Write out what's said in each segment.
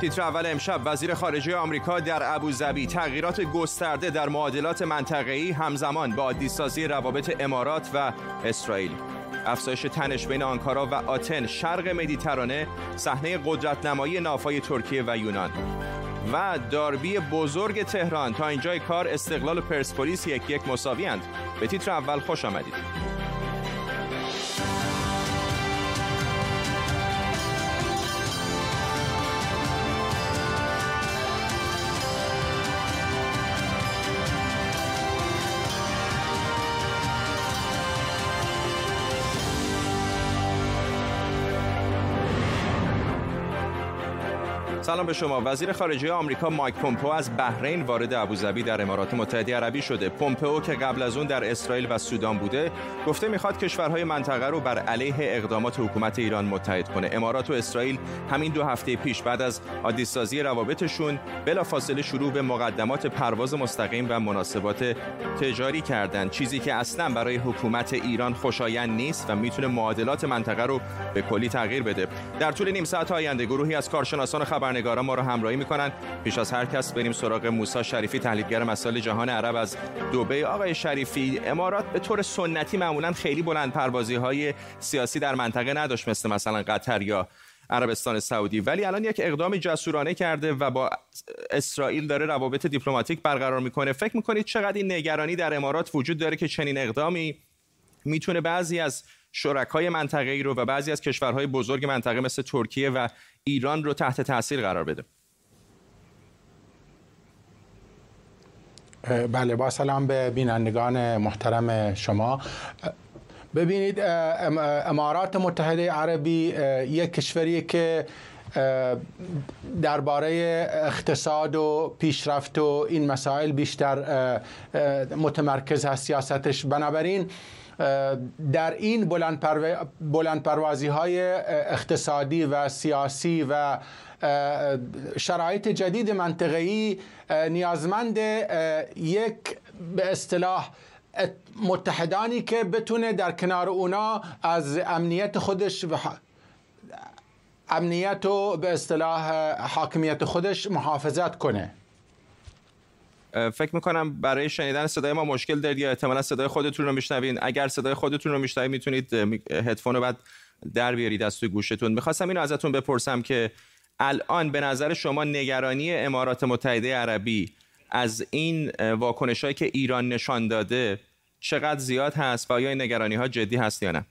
تیتر اول امشب وزیر خارجه آمریکا در ابوظبی تغییرات گسترده در معادلات منطقه‌ای همزمان با عادیسازی روابط امارات و اسرائیل. افزایش تنش بین آنکارا و آتن شرق مدیترانه صحنه قدرت نمایی نافای ترکیه و یونان. و داربی بزرگ تهران تا اینجای کار استقلال پرسپولیس یک یک مساوی به تیتر اول خوش آمدید. سلام به شما. وزیر خارجه آمریکا مایک پومپو از بحرین وارد ابوظبی در امارات متحده عربی شده. پومپو که قبل از اون در اسرائیل و سودان بوده گفته می‌خواد کشورهای منطقه رو بر علیه اقدامات حکومت ایران متحد کنه. امارات و اسرائیل همین دو هفته پیش بعد از عادیسازی روابطشون بلافاصله شروع به مقدمات پرواز مستقیم و مناسبات تجاری کردند چیزی که اصلا برای حکومت ایران خوشایند نیست و می‌تونه معادلات منطقه رو به کلی تغییر بده. در طول نیم ساعت آینده گروهی از کارشناسان خبر خبرنگاران ما رو همراهی می‌کنن. پیش از هر کس بریم سراغ موسی شریفی تحلیلگر مسائل جهان عرب از دبی آقای شریفی امارات به طور سنتی معمولا خیلی بلند پروازی های سیاسی در منطقه نداشت مثل مثلا قطر یا عربستان سعودی. ولی الان یک اقدام جسورانه کرده و با اسرائیل داره روابط دیپلماتیک برقرار می‌کنه. فکر می‌کنید چقدر این نگرانی در امارات وجود داره که چنین اقدامی می‌تونه بعضی از شرکای منطقه ای رو و بعضی از کشورهای بزرگ منطقه مثل ترکیه و ایران رو تحت تاثیر قرار بده. بله با سلام به بینندگان محترم شما. ببینید امارات متحده عربی یک کشوری که درباره اقتصاد و پیشرفت و این مسائل بیشتر متمرکز هست سیاستش. بنابراین در این بلند, بلند پروازی های اقتصادی و سیاسی و شرایط جدید منطقه‌ای نیازمند یک به اصطلاح متحدانی که بتونه در کنار اونا از امنیت خودش و امنیت و به اصطلاح حاکمیت خودش محافظت کنه. فکر می‌کنم برای شنیدن صدای ما مشکل دارید یا احتمالا صدای خودتون رو میشنوین. اگر صدای خودتون رو میشنوید می‌تونید هدفون رو بعد در بیارید از توی گوشتون. می‌خواستم اینو ازتون بپرسم که الان به نظر شما نگرانی امارات متحده عربی از این واکنش هایی که ایران نشان داده چقدر زیاد هست و آیا این نگرانی ها جدی هست یا نه؟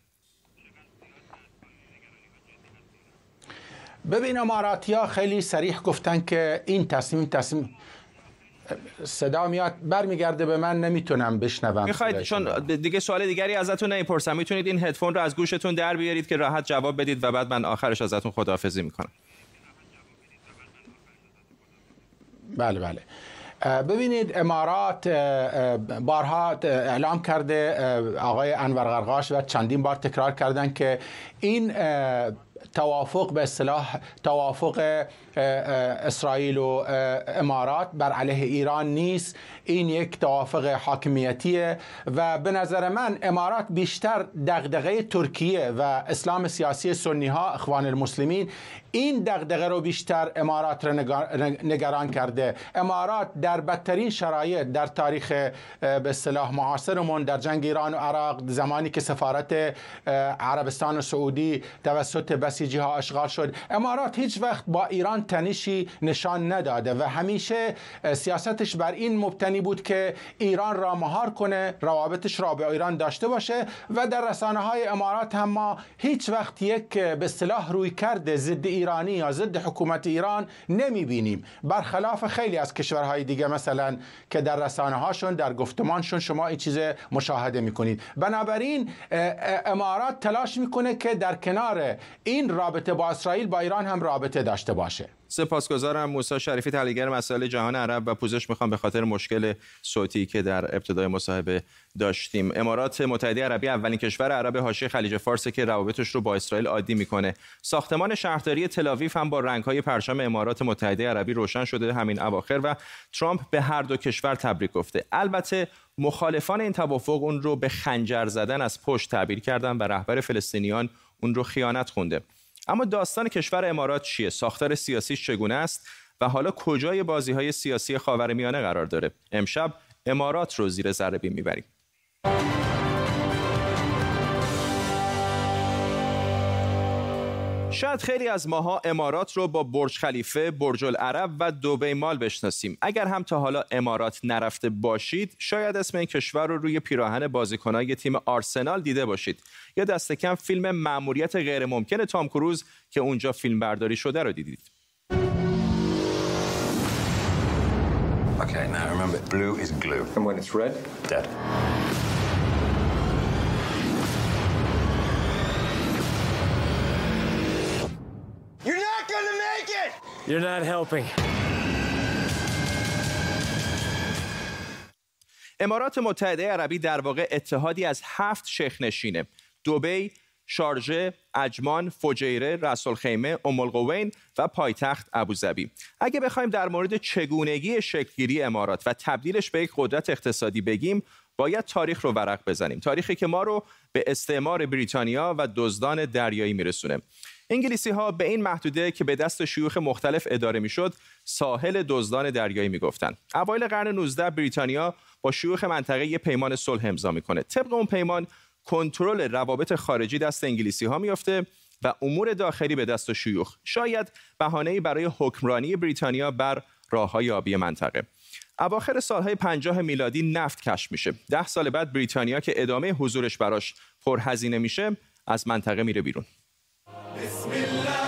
ببین اماراتی ها خیلی سریح گفتن که این تصمیم تصمیم صدا میاد برمیگرده به من نمی‌تونم بشنوم. می‌خواید؟ چون دیگه سوال دیگری ازتون نمی‌پرسم. می‌تونید این هدفون رو از گوشتون در بیارید که راحت جواب بدید و بعد من آخرش ازتون خداحافظی می‌کنم. بله بله. ببینید امارات بارها اعلام کرده آقای انور غرغاش و چندین بار تکرار کردن که این توافق به اصطلاح توافق اسرائیل و امارات بر علیه ایران نیست. این یک توافق حاکمیتیه و به نظر من امارات بیشتر دغدغه ترکیه و اسلام سیاسی سنی ها اخوان المسلمین این دغدغه رو بیشتر امارات رو نگران کرده. امارات در بدترین شرایط در تاریخ به اصطلاح معاصرمون در جنگ ایران و عراق زمانی که سفارت عربستان و سعودی توسط بسیجی ها اشغال شد. امارات هیچ وقت با ایران تنشی نشان نداده و همیشه سیاستش بر این مبتنی بود که ایران را مهار کنه روابطش را به ایران داشته باشه و در رسانه های امارات هم ما هیچ وقت یک به اصطلاح روی کرده ضد ایرانی یا ضد حکومت ایران نمی بینیم برخلاف خیلی از کشورهای دیگه مثلا که در رسانه هاشون در گفتمانشون شما این چیز مشاهده می کنید بنابراین امارات تلاش می‌کنه که در کنار این رابطه با اسرائیل با ایران هم رابطه داشته باشه. سپاسگزارم موسی شریفی تحلیلگر مسائل جهان عرب و پوزش می‌خوام به خاطر مشکل صوتی که در ابتدای مصاحبه داشتیم. امارات متحده عربی اولین کشور عرب حاشیه خلیج فارس که روابطش رو با اسرائیل عادی می‌کنه. ساختمان شهرداری تلاویف هم با رنگهای پرچم امارات متحده عربی روشن شده همین اواخر و ترامپ به هر دو کشور تبریک گفته. البته مخالفان این توافق اون رو به خنجر زدن از پشت تعبیر کردن و رهبر فلسطینیان اون رو خیانت خونده. اما داستان کشور امارات چیه؟ ساختار سیاسیش چگونه است؟ و حالا کجای بازی های سیاسی خاورمیانه قرار داره؟ امشب امارات رو زیر ذره بین می‌بریم. شاید خیلی از ماها امارات رو با برج خلیفه، برج العرب و دوبی مال بشناسیم. اگر هم تا حالا امارات نرفته باشید، شاید اسم این کشور رو روی پیراهن بازیکنای تیم آرسنال دیده باشید. یا دست کم فیلم مأموریت غیر ممکن تام کروز که اونجا فیلم برداری شده رو دیدید. Okay, now remember, blue is glue. And when it's red? Dead. You're not helping. امارات متحده عربی در واقع اتحادی از هفت شیخ نشینه دوبی، شارژه، اجمان، فجیره، رسول خیمه، امالقوین و پایتخت ابوظبی. اگه بخوایم در مورد چگونگی شکلگیری امارات و تبدیلش به یک قدرت اقتصادی بگیم، باید تاریخ رو ورق بزنیم. تاریخی که ما رو به استعمار بریتانیا و دزدان دریایی میرسونه. انگلیسی ها به این محدوده که به دست شیوخ مختلف اداره می‌شد ساحل دزدان دریایی می‌گفتند اوایل قرن 19 بریتانیا با شیوخ منطقه یه پیمان صلح امضا می‌کنه طبق اون پیمان کنترل روابط خارجی دست انگلیسی ها میافته و امور داخلی به دست شیوخ شاید بهانه‌ای برای حکمرانی بریتانیا بر راههای آبی منطقه اواخر سالهای 50 میلادی نفت کشف میشه. ده سال بعد بریتانیا که ادامه حضورش براش پرهزینه میشه از منطقه میره بیرون. بسم الله.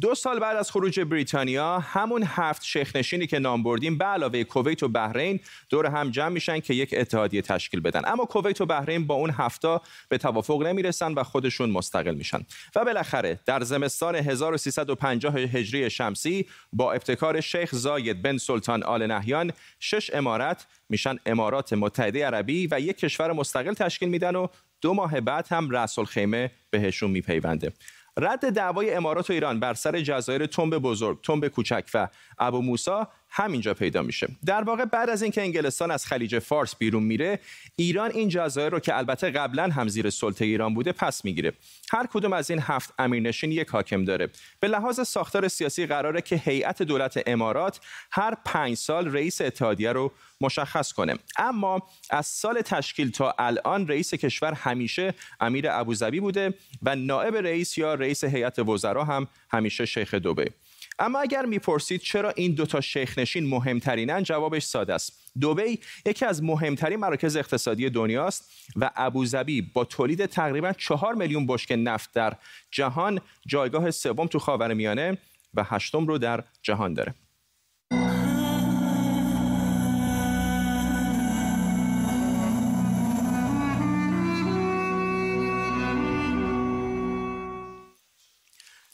دو سال بعد از خروج بریتانیا همون هفت شیخ نشینی که نام بردیم به علاوه کویت و بحرین دور هم جمع میشن که یک اتحادیه تشکیل بدن. اما کویت و بحرین با اون هفتا به توافق نمی‌رسن و خودشون مستقل میشن. و بالاخره در زمستان 1350 هجری شمسی با ابتکار شیخ زاید بن سلطان آل نهیان شش امارت میشن امارات متحده عربی و یک کشور مستقل تشکیل میدن و دو ماه بعد هم رأس الخیمه بهشون میپیونده. رد دعوای امارات و ایران بر سر جزایر تنب بزرگ، تنب کوچک و ابو موسا همینجا پیدا میشه. در واقع بعد از اینکه انگلستان از خلیج فارس بیرون میره ایران این جزایر رو که البته قبلا هم زیر سلطه ایران بوده پس می‌گیره. هر کدوم از این هفت امیرنشین یک حاکم داره. به لحاظ ساختار سیاسی قراره که هیئت دولت امارات هر پنج سال رئیس اتحادیه رو مشخص کنه. اما از سال تشکیل تا الان رئیس کشور همیشه امیر ابوظبی بوده و نائب رئیس یا رئیس هیئت وزرا هم همیشه شیخ دبی اما اگر می‌پرسید چرا این دوتا شیخ نشین مهمترینن جوابش ساده است. دوبی یکی از مهمترین مراکز اقتصادی دنیاست و ابوظبی با تولید تقریبا چهار میلیون بشکه نفت در جهان جایگاه سوم تو خاورمیانه و هشتم رو در جهان داره.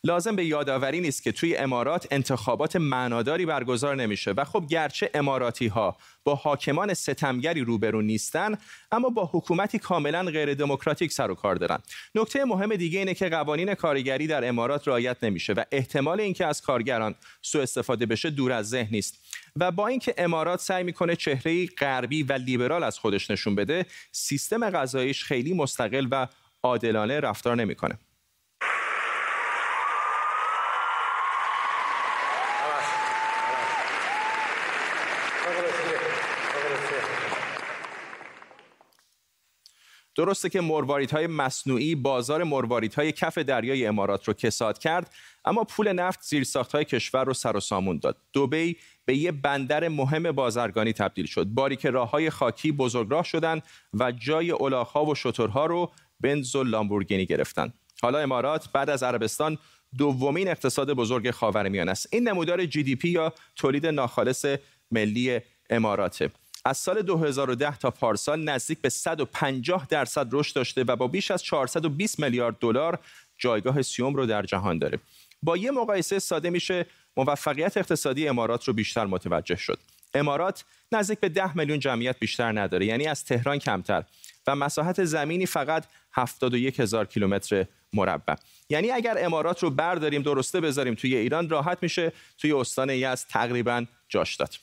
لازم به یادآوری نیست که توی امارات انتخابات معناداری برگزار نمیشه و خب گرچه اماراتی ها با حاکمان ستمگری روبرو نیستن اما با حکومتی کاملا غیر دموکراتیک سر و کار دارن. نکته مهم دیگه اینه که قوانین کارگری در امارات رعایت نمیشه و احتمال اینکه از کارگران سوء استفاده بشه دور از ذهن نیست. و با اینکه امارات سعی می‌کنه چهره غربی و لیبرال از خودش نشون بده سیستم غذاییش خیلی مستقل و عادلانه رفتار نمی‌کنه. درسته که های مصنوعی بازار های کف دریای امارات رو کساد کرد اما پول نفت های کشور رو سر و سامون داد. دوبی به یه بندر مهم بازرگانی تبدیل شد. باری که راه های خاکی بزرگراه شدن و جای الاغ‌ها و شترها رو بنز و لامبورگینی گرفتن. حالا امارات بعد از عربستان دومین اقتصاد بزرگ خاورمیانه است. این نمودار جی دی پی یا تولید ناخالص ملی اماراته. از سال 2010 تا پارسال نزدیک به 150 درصد رشد داشته و با بیش از 420 میلیارد دلار جایگاه سیوم رو در جهان داره. با یه مقایسه ساده میشه موفقیت اقتصادی امارات رو بیشتر متوجه شد. امارات نزدیک به 10 میلیون جمعیت بیشتر نداره یعنی از تهران کمتر و مساحت زمینی فقط 71 هزار کیلومتر مربع یعنی اگر امارات رو برداریم درسته بذاریم توی ایران راحت میشه توی استان یزد تقریبا جاش داد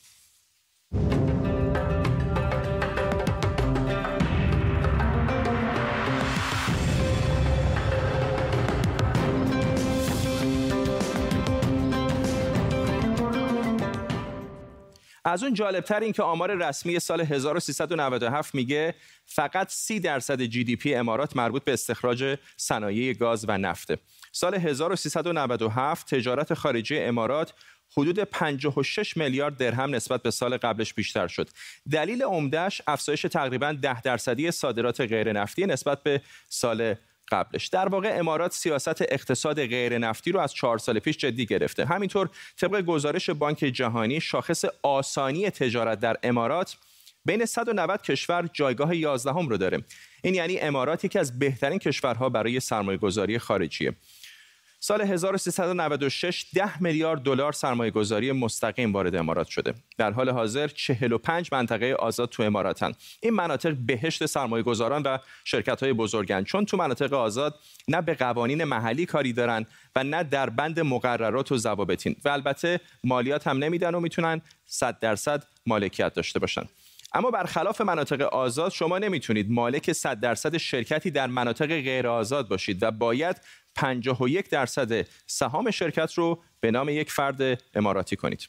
از اون جالبتر این که آمار رسمی سال 1397 میگه فقط 30 درصد جی دی پی امارات مربوط به استخراج صنایع گاز و نفته. سال 1397 تجارت خارجی امارات حدود 56 میلیارد درهم نسبت به سال قبلش بیشتر شد. دلیل عمدهش افزایش تقریبا 10 درصدی صادرات غیر نفتی نسبت به سال قبلش. در واقع امارات سیاست اقتصاد غیر نفتی رو از چهار سال پیش جدی گرفته. همینطور طبق گزارش بانک جهانی شاخص آسانی تجارت در امارات بین 190 کشور جایگاه 11 هم رو داره. این یعنی امارات یکی از بهترین کشورها برای سرمایه گذاری خارجیه. سال 1396 ده میلیارد دلار سرمایه گذاری مستقیم وارد امارات شده. در حال حاضر 45 منطقه آزاد تو اماراتن. این مناطق بهشت سرمایه گذاران و شرکت های بزرگن چون تو مناطق آزاد نه به قوانین محلی کاری دارن و نه در بند مقررات و ضوابطین و البته مالیات هم نمیدن و می‌تونن 100 درصد مالکیت داشته باشن. اما برخلاف مناطق آزاد شما نمی‌تونید مالک 100 درصد شرکتی در مناطق غیر آزاد باشید و باید 51 درصد سهام شرکت رو به نام یک فرد اماراتی کنید.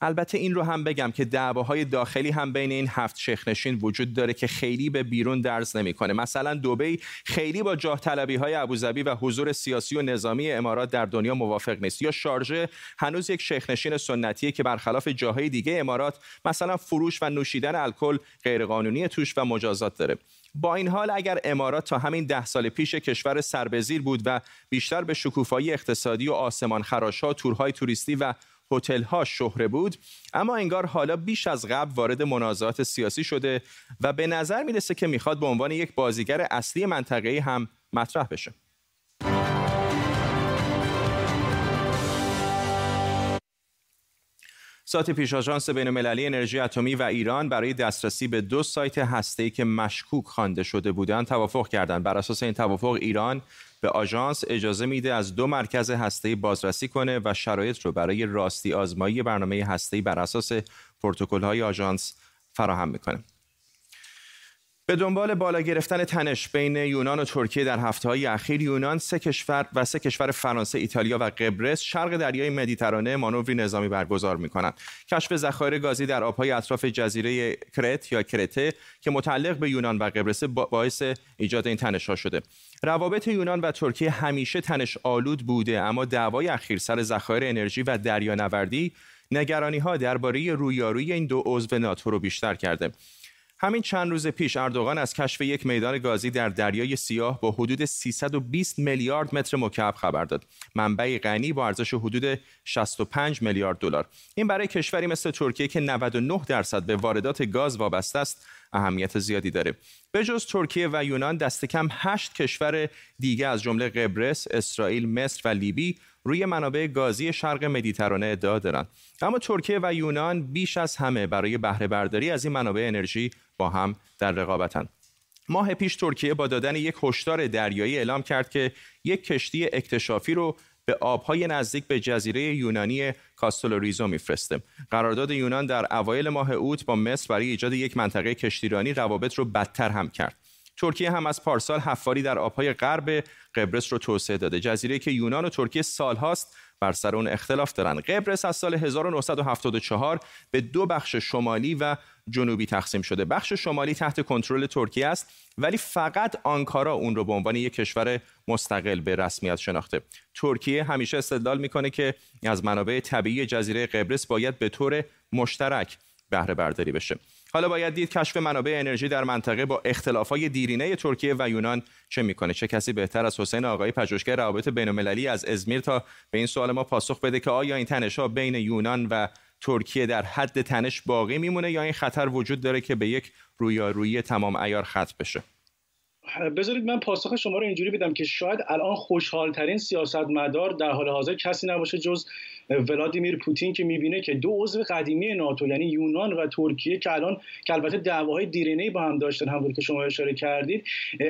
البته این رو هم بگم که دعواهای داخلی هم بین این هفت شیخنشین وجود داره که خیلی به بیرون درز نمی‌کنه. مثلا دبی خیلی با جاه طلبی های ابوظبی و حضور سیاسی و نظامی امارات در دنیا موافق نیست. یا شارژه هنوز یک شیخنشین سنتیه که برخلاف جاهای دیگه امارات مثلا فروش و نوشیدن الکل غیرقانونی توش و مجازات داره. با این حال اگر امارات تا همین ده سال پیش کشور سربزیر بود و بیشتر به شکوفایی اقتصادی و آسمان خراشها، تورهای توریستی و هتل ها شهره بود اما انگار حالا بیش از قبل وارد منازعات سیاسی شده و به نظر می‌رسه که می‌خواد به عنوان یک بازیگر اصلی منطقه‌ای هم مطرح بشه. ساعت پیش آژانس بین المللی انرژی اتمی و ایران برای دسترسی به دو سایت هسته‌ای که مشکوک خوانده شده بودند توافق کردند. بر اساس این توافق ایران به آژانس اجازه میده از دو مرکز هسته‌ای بازرسی کنه و شرایط رو برای راستی آزمایی برنامه هسته‌ای بر اساس پروتکل‌های آژانس فراهم می‌کنه. به دنبال بالا گرفتن تنش بین یونان و ترکیه در هفته های اخیر یونان سه کشور و سه کشور فرانسه، ایتالیا و قبرس شرق دریای مدیترانه مانوری نظامی برگزار می‌کنند. کشف ذخایر گازی در آبهای اطراف جزیره کرت یا کرته که متعلق به یونان و قبرس باعث ایجاد این تنش ها شده. روابط یونان و ترکیه همیشه تنش آلود بوده اما دعوای اخیر سر ذخایر انرژی و دریانوردی نگرانی ها درباره رویارویی این دو عضو ناتو رو بیشتر کرده. همین چند روز پیش اردوغان از کشف یک میدان گازی در دریای سیاه با حدود 320 میلیارد متر مکعب خبر داد. منبع غنی با ارزش حدود 65 میلیارد دلار. این برای کشوری مثل ترکیه که 99 درصد به واردات گاز وابسته است اهمیت زیادی داره. به جز ترکیه و یونان دست کم 8 کشور دیگه از جمله قبرس، اسرائیل، مصر و لیبی روی منابع گازی شرق مدیترانه ادعا دارند اما ترکیه و یونان بیش از همه برای بهره برداری از این منابع انرژی با هم در رقابتند ماه پیش ترکیه با دادن یک هشدار دریایی اعلام کرد که یک کشتی اکتشافی رو به آبهای نزدیک به جزیره یونانی کاستولوریزو میفرسته. قرارداد یونان در اوایل ماه اوت با مصر برای ایجاد یک منطقه کشتیرانی روابط رو بدتر هم کرد. ترکیه هم از پارسال حفاری در آبهای غرب قبرس رو توسعه داده. جزیره که یونان و ترکیه سالهاست بر سر اون اختلاف دارن. قبرس از سال 1974 به دو بخش شمالی و جنوبی تقسیم شده. بخش شمالی تحت کنترل ترکیه است ولی فقط آنکارا اون رو به عنوان یک کشور مستقل به رسمیت شناخته. ترکیه همیشه استدلال می‌کنه که از منابع طبیعی جزیره قبرس باید به طور مشترک بهره برداری بشه. حالا باید دید کشف منابع انرژی در منطقه با اختلافات دیرینه ترکیه و یونان چه می‌کنه؟ چه کسی بهتر از حسین آقای پژوهشگر روابط بین‌المللی از ازمیر تا به این سوال ما پاسخ بده که آیا این تنش‌ها بین یونان و ترکیه در حد تنش باقی میمونه یا این خطر وجود داره که به یک رویارویی تمام ایار ختم بشه؟ بذارید من پاسخ شما رو اینجوری بدم که شاید الان خوشحالترین سیاستمدار در حال حاضر کسی نباشه جز ولادیمیر پوتین که می‌بینه که دو عضو قدیمی ناتو یعنی یونان و ترکیه که الان که البته دعواهای دیرینه با هم داشتن همونطور که شما اشاره کردید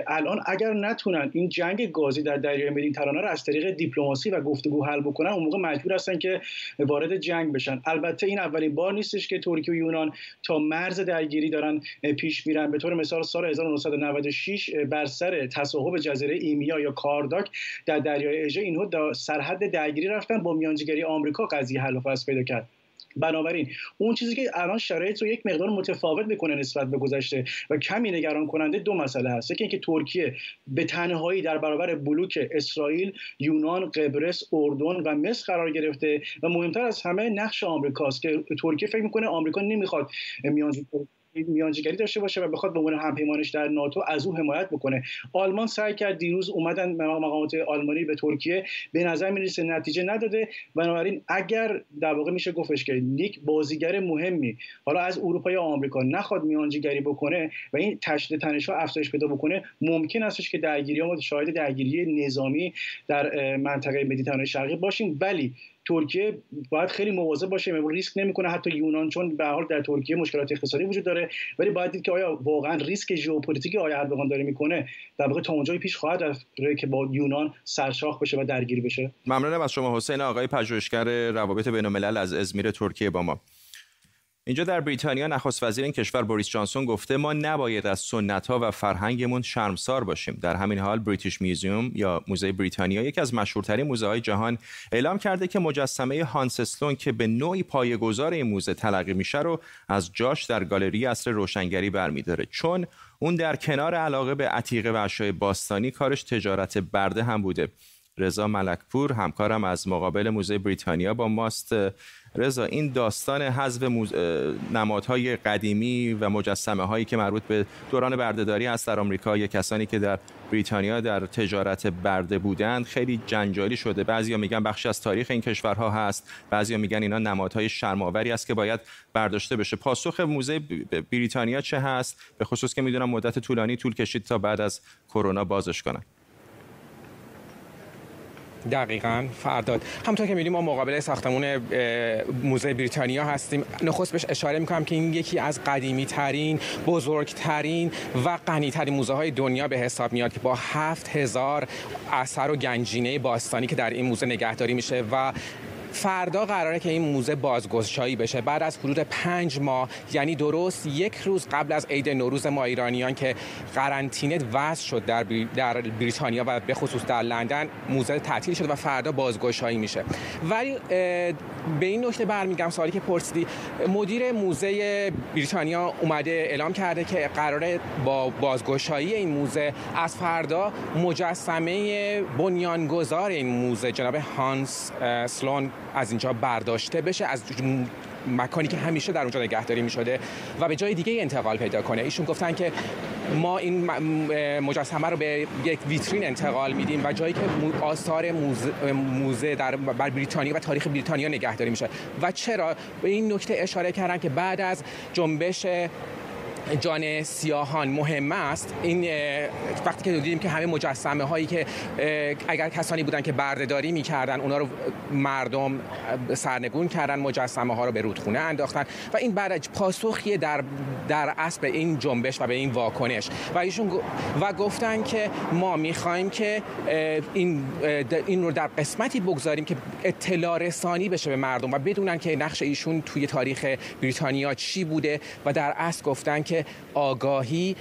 الان اگر نتونن این جنگ گازی در دریای مدیترانه رو از طریق دیپلماسی و گفتگو حل بکنن اون موقع مجبور هستن که وارد جنگ بشن. البته این اولین بار نیستش که ترکیه و یونان تا مرز درگیری دارن پیش میرن. به طور مثال سال 1996 بر سر تصاحب جزیره ایمیا یا کارداک در دریای اژه اینها سرحد درگیری رفتن با میانجیگری آمریکا قضیه حل و فصل پیدا کرد. بنابراین اون چیزی که الان شرایط رو یک مقدار متفاوت می‌کنه نسبت به گذشته و کمی نگران کننده دو مسئله هست. که اینکه ترکیه به تنهایی در برابر بلوک اسرائیل یونان قبرس اردن و مصر قرار گرفته و مهمتر از همه نقش آمریکاست که ترکیه فکر می‌کنه آمریکا نمی‌خواد میانجی میانجیگری داشته باشه و بخواد به عنوان همپیمانش در ناتو از او حمایت بکنه. آلمان سعی کرد دیروز اومدن مقامات آلمانی به ترکیه. به نظر می‌رسه نتیجه نداده. بنابراین اگر در واقع میشه گفتش که یک بازیگر مهمی حالا از اروپا یا آمریکا نخواد میانجیگری بکنه و این تشدید تنش ها افزایش پیدا بکنه ممکن استش که درگیری ها شاهد درگیری نظامی در منطقه مدیترانه شرقی باشیم. ولی ترکیه باید خیلی مواظب باشه ریسک نمی‌کنه حتی یونان چون به هر حال در ترکیه مشکلات اقتصادی وجود داره. ولی باید دید که آیا واقعا ریسک ژئوپلیتیکی آیا اردوغان داره می‌کنه در واقع تا اونجایی پیش خواهد رفت که با یونان سرشاخ بشه و درگیر بشه. ممنونم از شما حسین. آقای پژوهشگر روابط بین الملل از ازمیر ترکیه با ما. اینجا در بریتانیا نخست وزیر این کشور بوریس جانسون گفته ما نباید از سنت ها و فرهنگمون شرمسار باشیم. در همین حال British Museum یا موزه بریتانیا یکی از مشهورترین موزه های جهان اعلام کرده که مجسمه هانس اسلون که به نوعی پایه‌گذار این موزه تلقی میشه رو از جاش در گالری اصر روشنگری برمیداره. چون اون در کنار علاقه به عتیقه و اشیاء باستانی کارش تجارت برده هم بوده. رضا ملکپور همکارم از مقابل موزه بریتانیا با ماست. رضا این داستان حذف موز... نمادهای قدیمی و مجسمه هایی که مربوط به دوران بردهداری هست در آمریکا یا کسانی که در بریتانیا در تجارت برده بودند خیلی جنجالی شده. بعضیا میگن بخشی از تاریخ این کشورها هست بعضیا میگن اینا نمادهای شرماوری است که باید برداشته بشه. پاسخ موزه بریتانیا چه هست؟ به خصوص که می‌دونم مدت طولانی طول کشید تا بعد از کرونا بازش کنن. دقیقا فرداد. همونطور که میدیم ما مقابل ساختمون موزه بریتانیا هستیم. نخست بهش اشاره می‌کنم که این یکی از قدیمی ترین بزرگترین و غنی ترین موزه های دنیا به حساب میاد که با هفت هزار اثر و گنجینه باستانی که در این موزه نگهداری میشه و فردا قراره که این موزه بازگشایی بشه. بعد از حدود پنج ماه یعنی درست یک روز قبل از عید نوروز ما ایرانیان که قرنطینه وضع شد در, در بریتانیا و به خصوص در لندن موزه تعطیل شد و فردا بازگشایی میشه. ولی به این نکته برمیگم سوالی که پرسیدی. مدیر موزه بریتانیا اومده اعلام کرده که قراره با بازگشایی این موزه از فردا مجسمه بنیانگذار این موزه. جناب هانس سلون از اینجا برداشته بشه از مکانی که همیشه در اونجا نگهداری می شده و به جای دیگه انتقال پیدا کنه. ایشون گفتن که ما این مجسمه رو به یک ویترین انتقال میدیم و جایی که آثار موزه, موزه در بر بریتانیا و تاریخ بریتانیا نگهداری میشه. و چرا؟ به این نکته اشاره کردن که بعد از جنبش جان سیاهان مهم است. این وقتی که دیدیم که همه مجسمه هایی که اگر کسانی بودن که بردهداری می‌کردن اونا رو مردم سرنگون کردن مجسمه ها رو به رودخونه انداختن. و این بعد پاسخی در در اصل این جنبش و به این واکنش. و ایشون و گفتن که ما می‌خوایم که این این رو در قسمتی بگذاریم که اطلاع رسانی بشه به مردم و بدونن که نقش ایشون توی تاریخ بریتانیا چی بوده. و در اصل گفتن که آگاهی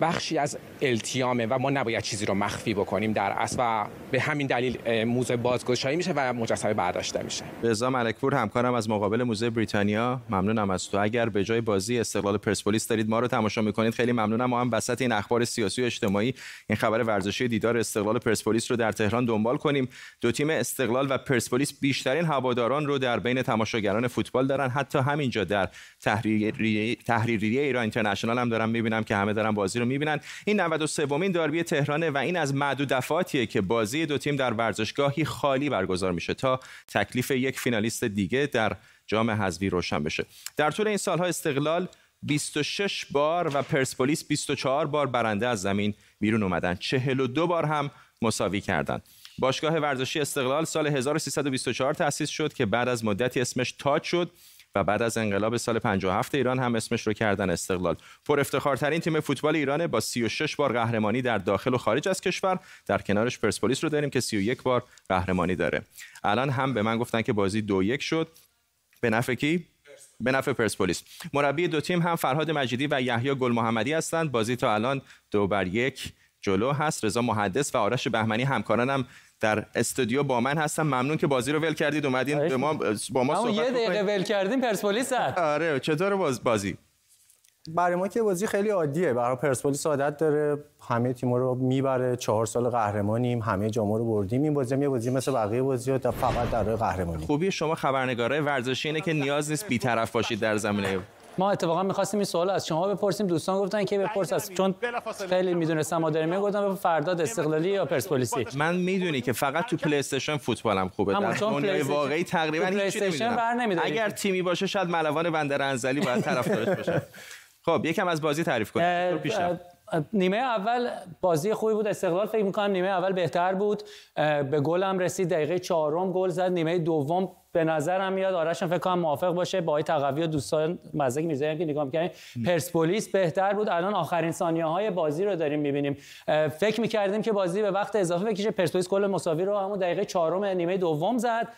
بخشی از التیامه و ما نباید چیزی رو مخفی بکنیم در اصل و به همین دلیل موزه بازگشایی میشه و مجسمه برداشته میشه. رضا ملکپور همکارم از مقابل موزه بریتانیا ممنونم از تو. اگر به جای بازی استقلال پرسپولیس دارید ما رو تماشا می‌کنید خیلی ممنونم. ما هم وسط این اخبار سیاسی و اجتماعی این خبر ورزشی دیدار استقلال پرسپولیس رو در تهران دنبال کنیم. دو تیم استقلال و پرسپولیس بیشترین هواداران رو در بین تماشاگران فوتبال دارن. حتی همینجا در تحریریه تحریریه ایران اینترنشنال هم دارم می‌بینم که همه دارن بازی رو می‌بینن. این 93 مین داربی تهرانه و این از معدود دفعاتیه که بازی دو تیم در ورزشگاهی خالی برگزار میشه تا تکلیف یک فینالیست دیگه در جام حذفی روشن بشه. در طول این سالها استقلال 26 بار و پرسپولیس 24 بار برنده از زمین بیرون اومدن. 42 بار هم مساوی کردند باشگاه ورزشی استقلال سال 1324 تأسیس شد که بعد از مدتی اسمش تاج شد. و بعد از انقلاب سال 57 ایران هم اسمش رو کردن استقلال. پر افتخارترین تیم فوتبال ایرانه با 36 بار قهرمانی در داخل و خارج از کشور. در کنارش پرسپولیس رو داریم که 31 بار قهرمانی داره. الان هم به من گفتن که بازی دو یک شد. به نفع کی؟ به نفع پرسپولیس. مربی دو تیم هم فرهاد مجیدی و یحیی گل محمدی هستند. بازی تا الان دو بر یک جلو هست. رضا محدث و آرش بهمنی همکارانم در استودیو با من هستم. ممنون که بازی رو ول کردید. اومدین به ما با ما صحبت یه دقیقه ول کردیم پرسپولیس آره چطور باز بازی؟ برای ما که بازی خیلی عادیه. برای پرسپولیس عادت داره. همه تیم‌ها رو می‌بره. چهار سال قهرمانیم. همه جام‌ها رو بردیم. این بازی یه بازی مثل بقیه بازی‌ها فقط در قهرمانی خوبی. شما خبرنگارای ورزشی اینه که نیاز نیست بی‌طرف باشید در زمینه ما اتفاقا می‌خواستیم این سوال از شما بپرسیم. دوستان گفتن که بپرس از چون خیلی می‌دونستم ما داریم می‌گفتم فرداد استقلالی یا پرسپولیسی؟ من می‌دونی که فقط تو پلی استیشن فوتبالم خوبه. در دنیای واقعی تقریبا هیچ نمی‌دونم. اگر تیمی باشه شاید ملوان بندر انزلی باید طرفدارش باشه. خب یکم از بازی تعریف کنید نیمه اول بازی خوبی بود استقلال فکر می‌کنم نیمه اول بهتر بود. به گل هم رسید دقیقه چهارم گل زد نیمه دوم به نظرم میاد. آرش فکر کنم موافق باشه. با تقوی و دوستان مزدک میرزایی که نگاه می‌کنیم پرسپولیس بهتر بود. الان آخرین ثانیه های بازی رو داریم می‌بینیم. فکر می‌کردیم که بازی به وقت اضافه بکشه. پرسپولیس گل مساوی رو همون دقیقه چهارم نیمه دوم زد.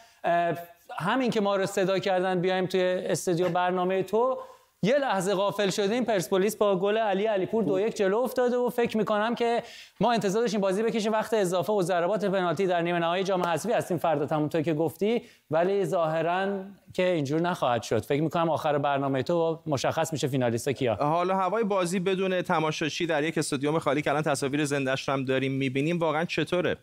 همین که ما رو صدا کردن بیایم توی استودیو برنامه تو. یه لحظه غافل شدیم پرسپولیس با گل علی علیپور دو یک جلو افتاده و فکر می‌کنم که ما انتظار داشتیم بازی بکشه وقت اضافه و ضربات پنالتی در نیمه نهایی جام حذفی هستیم. فردا همونطور که گفتی ولی ظاهرا که اینجور نخواهد شد. فکر می‌کنم آخر برنامه تو مشخص میشه فینالیست کیا. حالا هوای بازی بدون تماشاچی در یک استادیوم خالی که الان تصاویر زندهش هم داریم می‌بینیم واقعا چطوره؟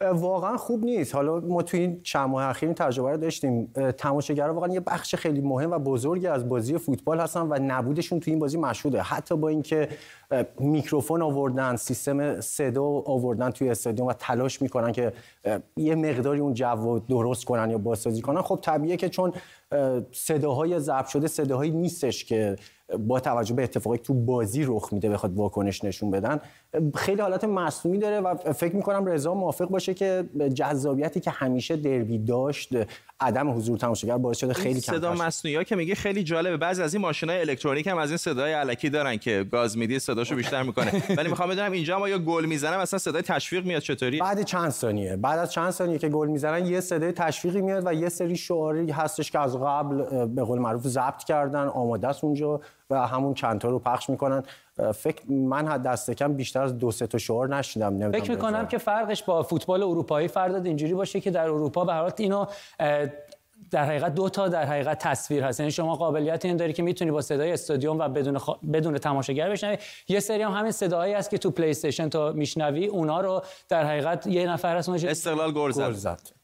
واقعا خوب نیست. حالا ما تو این چند ماه اخیر تجربه رو داشتیم. تماشاگرها واقعا یه بخش خیلی مهم و بزرگی از بازی فوتبال هستن و نبودشون تو این بازی مشهوده. حتی با اینکه میکروفون آوردن سیستم صدا آوردن توی استادیوم و تلاش می‌کنن که یه مقداری اون جو درست کنن یا بازسازی کنن. خب طبیعیه که چون صداهای ضبط شده صداهایی نیستش که با توجه به اتفاقی تو بازی رخ میده بخواد واکنش نشون بدن. خیلی حالت مصنوعی داره و فکر می‌کنم رضا موافق باشه که جذابیتی که همیشه دربی داشت عدم حضور تماشاگر باعث شده خیلی کم صدا مصنوعی ها که میگه خیلی جالبه. بعضی از این ماشینای الکترونیک هم از این صدای الکی دارن که گاز میدی صداشو بیشتر می‌کنه. ولی می‌خوام بدونم اینجا ما یا گل می‌زنم؟ اصلا صدای تشویق میاد چطوری؟ بعد چند ثانیه. بعد از چند ثانیه که گل می‌زنن یه صدای تشویقی میاد و یه سری شعاری هستش که از قبل به قول معروف ضبط کردن آماده است اونجا و همون چند تا رو پخش می‌کنن. فکر من حد دست کم بیشتر از دو سه تا شعار نشیدم فکر می‌کنم که فرقش با فوتبال اروپایی فرد اینجوری باشه که در اروپا به حالت اینو در حقیقت دو تا در حقیقت تصویر هست. یعنی شما قابلیت این داری که می‌تونی با صدای استادیوم و بدون خ... بدون تماشاگر بشنوی. یه سری هم همین صداهایی هست که تو پلی استیشن تو میشنوی. اونا رو در حقیقت یه نفر هست استقلال گل زد.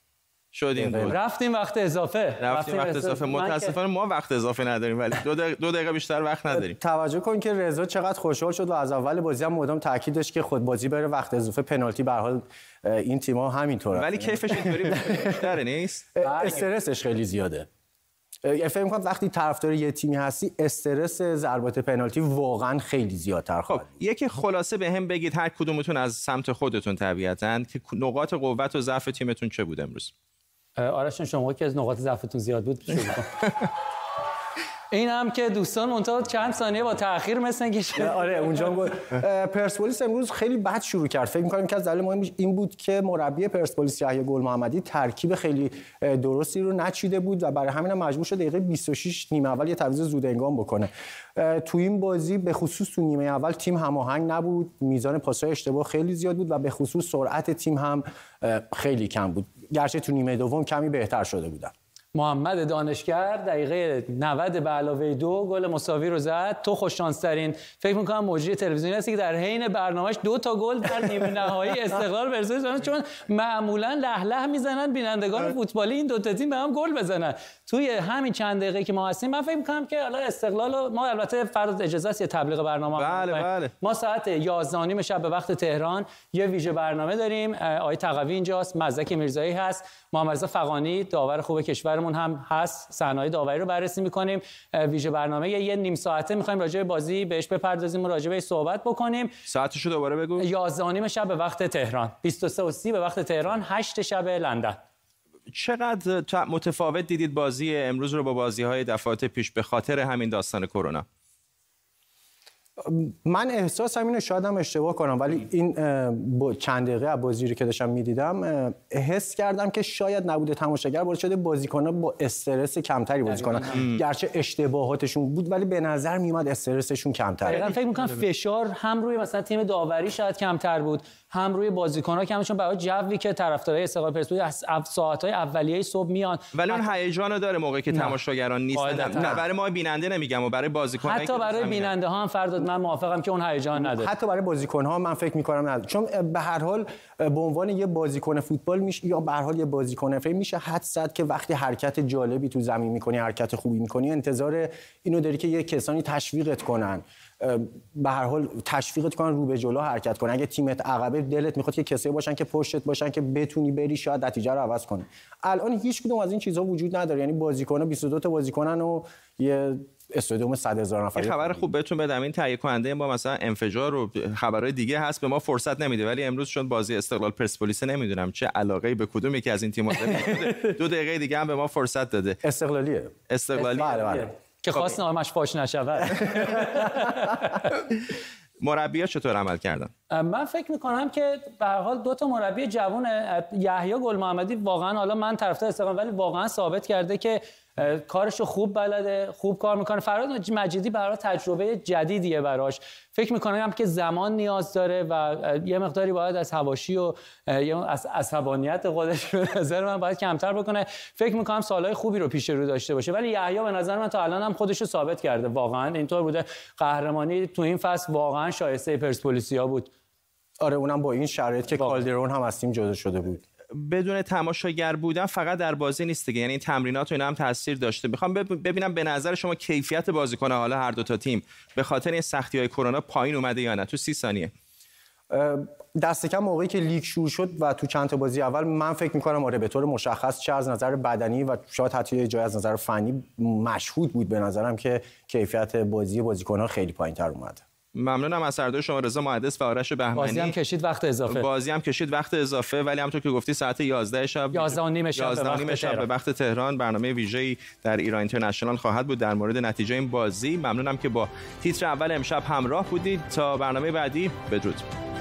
شدیم رفتیم وقت اضافه. رفتیم وقت اضافه. متاسفانه ما وقت اضافه نداریم ولی دو دقیقه, دو دقیقه بیشتر وقت نداریم. توجه کن که رضا چقدر خوشحال شد و از اول بازی هم مدام تاکید داشت که خود بازی بره وقت اضافه. پنالتی به حال این تیم‌ها همینطوره ولی کیفش اینطوری بیشتره نیست؟ استرسش خیلی زیاده. فکر می‌کنم وقتی طرفدار یه تیمی هستی استرس ضربات پنالتی واقعا خیلی زیادتر خب یکی خلاصه به هم بگید هر کدومتون از سمت خودتون طبیعتاً که نقاط قوت و ضعف تیمتون چه بود امروز؟ آرش شما که از نقاط ضعفتون زیاد بود شروع این هم که دوستان منتها چند ثانیه با تاخیر مثل اینکه آره اونجا بود. پرسپولیس امروز خیلی بد شروع کرد. فکر می‌کنم که از دلیل مهم این بود که مربی پرسپولیس یحیی گل محمدی ترکیب خیلی درستی رو نچیده بود و برای همین مجبور شد دقیقه 26 نیمه اول یه تعویض زود انگام بکنه. تو این بازی به خصوص تو نیمه اول تیم هماهنگ نبود. میزان پاس‌های اشتباه خیلی زیاد بود و به خصوص سرعت تیم هم خیلی کم بود. گرچه تو نیمه دوم کمی بهتر شده بودن محمد دانشگر دقیقه 90 به علاوه دو گل مساوی رو زد تو خوش ترین فکر می‌کنم مجری تلویزیونی هستی که در حین برنامهش دو تا گل در نیمه نهایی استقلال ورسوس چون معمولا له له می‌زنن بینندگان. فوتبالی این دو تا تیم به هم گل بزنن توی همین چند دقیقه که ما هستیم من فکر می‌کنم که حالا استقلال ما البته فرض اجازه است یه تبلیغ برنامه بله بله. ما ساعت 11 شب به وقت تهران یه ویژه برنامه داریم آقای تقوی اینجاست مزدک میرزایی هست محمد رضا فقانی داور خوب کشور برنامه‌مون هم هست. صحنه‌های داوری رو بررسی می‌کنیم. ویژه برنامه یه نیم ساعته می‌خوایم راجع به بازی بهش بپردازیم و راجع به صحبت بکنیم. ساعتشو دوباره بگو. 11 شب به وقت تهران. 23 و 30 به وقت تهران. 8 شب لندن. چقدر متفاوت دیدید بازی امروز رو با بازی های دفعات پیش به خاطر همین داستان کرونا؟ من احساس اینو شاید هم اشتباه کنم ولی این چند دقیقه بازی رو که داشتم می‌دیدم حس کردم که شاید نبود تماشاگر باعث شده بازیکن‌ها با استرس کمتری بازی کنن. گرچه اشتباهاتشون بود ولی به نظر میومد استرسشون کمتره. دقیقاً فکر می‌کنم فشار هم روی مثلا تیم داوری شاید کمتر بود. هم روی بازیکن‌ها کم چون برای جوی که طرفدارای استقلال پرسپولیس از ساعت‌های اولیه صبح میان. ولی اون هیجان داره موقعی که تماشاگران نیستن. نه برای ما بیننده نمیگم و برای بازیکن‌ها حتی برای بیننده ها هم فرداد من موافقم که اون هیجان نداره. حتی برای بازیکن‌ها من فکر می‌کنم نداره. چون به هر حال به عنوان یه بازیکن فوتبال میشه یا به هر حال یه بازیکن فری میشه حد زد که وقتی حرکت جالبی تو زمین می‌کنی حرکت خوبی می‌کنی. انتظار اینو داری که یه کسانی تشویقت کنن. به هر حال تشویقت کنن رو به جلو حرکت کنن. اگه تیمت عقبه دلت می‌خواد که کسایی باشن که پشتت باشن که بتونی بری شاید نتیجه رو عوض کنی. الان هیچ کدوم از این چیزها وجود نداره. یعنی بازیکن 22 تا بازیکنن و یه استادیوم 100 هزار نفری. خبر خوب بهتون بدم. این تهیه کننده ما مثلا انفجار و خبرهای دیگه هست به ما فرصت نمیده. ولی امروز چون بازی استقلال پرسپولیس نمی‌دونم چه علاقه به کدوم یکی از این تیم‌ها دو دقیقه دیگه هم به ما فرصت داده. استقلالیه. استقلالی. بله بله. که خواست نامش فاش نشود. مربی چطور عمل کردن؟ من فکر می‌کنم که به هر حال دو تا مربی جوون یحیی گل محمدی واقعا حالا من طرفدار استقلال ولی واقعا ثابت کرده که کارشو خوب بلده خوب کار می‌کنه. فراد مجیدی برای تجربه جدیدیه براش. فکر می‌کنم که زمان نیاز داره و یه مقداری باید از هواشی و از عصبانیت خودش به نظر من باید کمتر بکنه. فکر می‌کنم سالهای خوبی رو پیش رو داشته باشه. ولی یحیی به نظر من تا الان هم خودش رو ثابت کرده. واقعا اینطور بوده. قهرمانی تو این فصل واقعا شایسته پرسپولیسیا بود. آره اونم با این شرایط که کالدرون هم از تیم جدا شده بود. بدون تماشاگر بودن فقط در بازی نیست دیگه. یعنی این تمرینات و اینا هم تاثیر داشته. می‌خوام ببینم به نظر شما کیفیت بازیکن حالا هر دو تا تیم به خاطر این سختی های کرونا پایین اومده یا نه؟ تو سی ثانیه. دست کم موقعی که لیگ شروع شد و تو چند تا بازی اول من فکر می‌کنم آره به طور مشخص چه از نظر بدنی و شاید حتی جای از نظر فنی مشهود بود به نظرم که کیفیت بازی بازیکن‌ها خیلی پایینتر اومده. ممنونم از هر شما رضا محدث و آرش بهمنی. بازی هم کشید وقت اضافه. بازی هم کشید وقت اضافه ولی همونطور که گفتی ساعت 11 شب 11 و نیم شب, 11 به, وقت شب به وقت تهران. برنامه ویژه‌ای در ایران اینترنشنال خواهد بود در مورد نتیجه این بازی. ممنونم که با تیتر اول امشب همراه بودید. تا برنامه بعدی بدرود.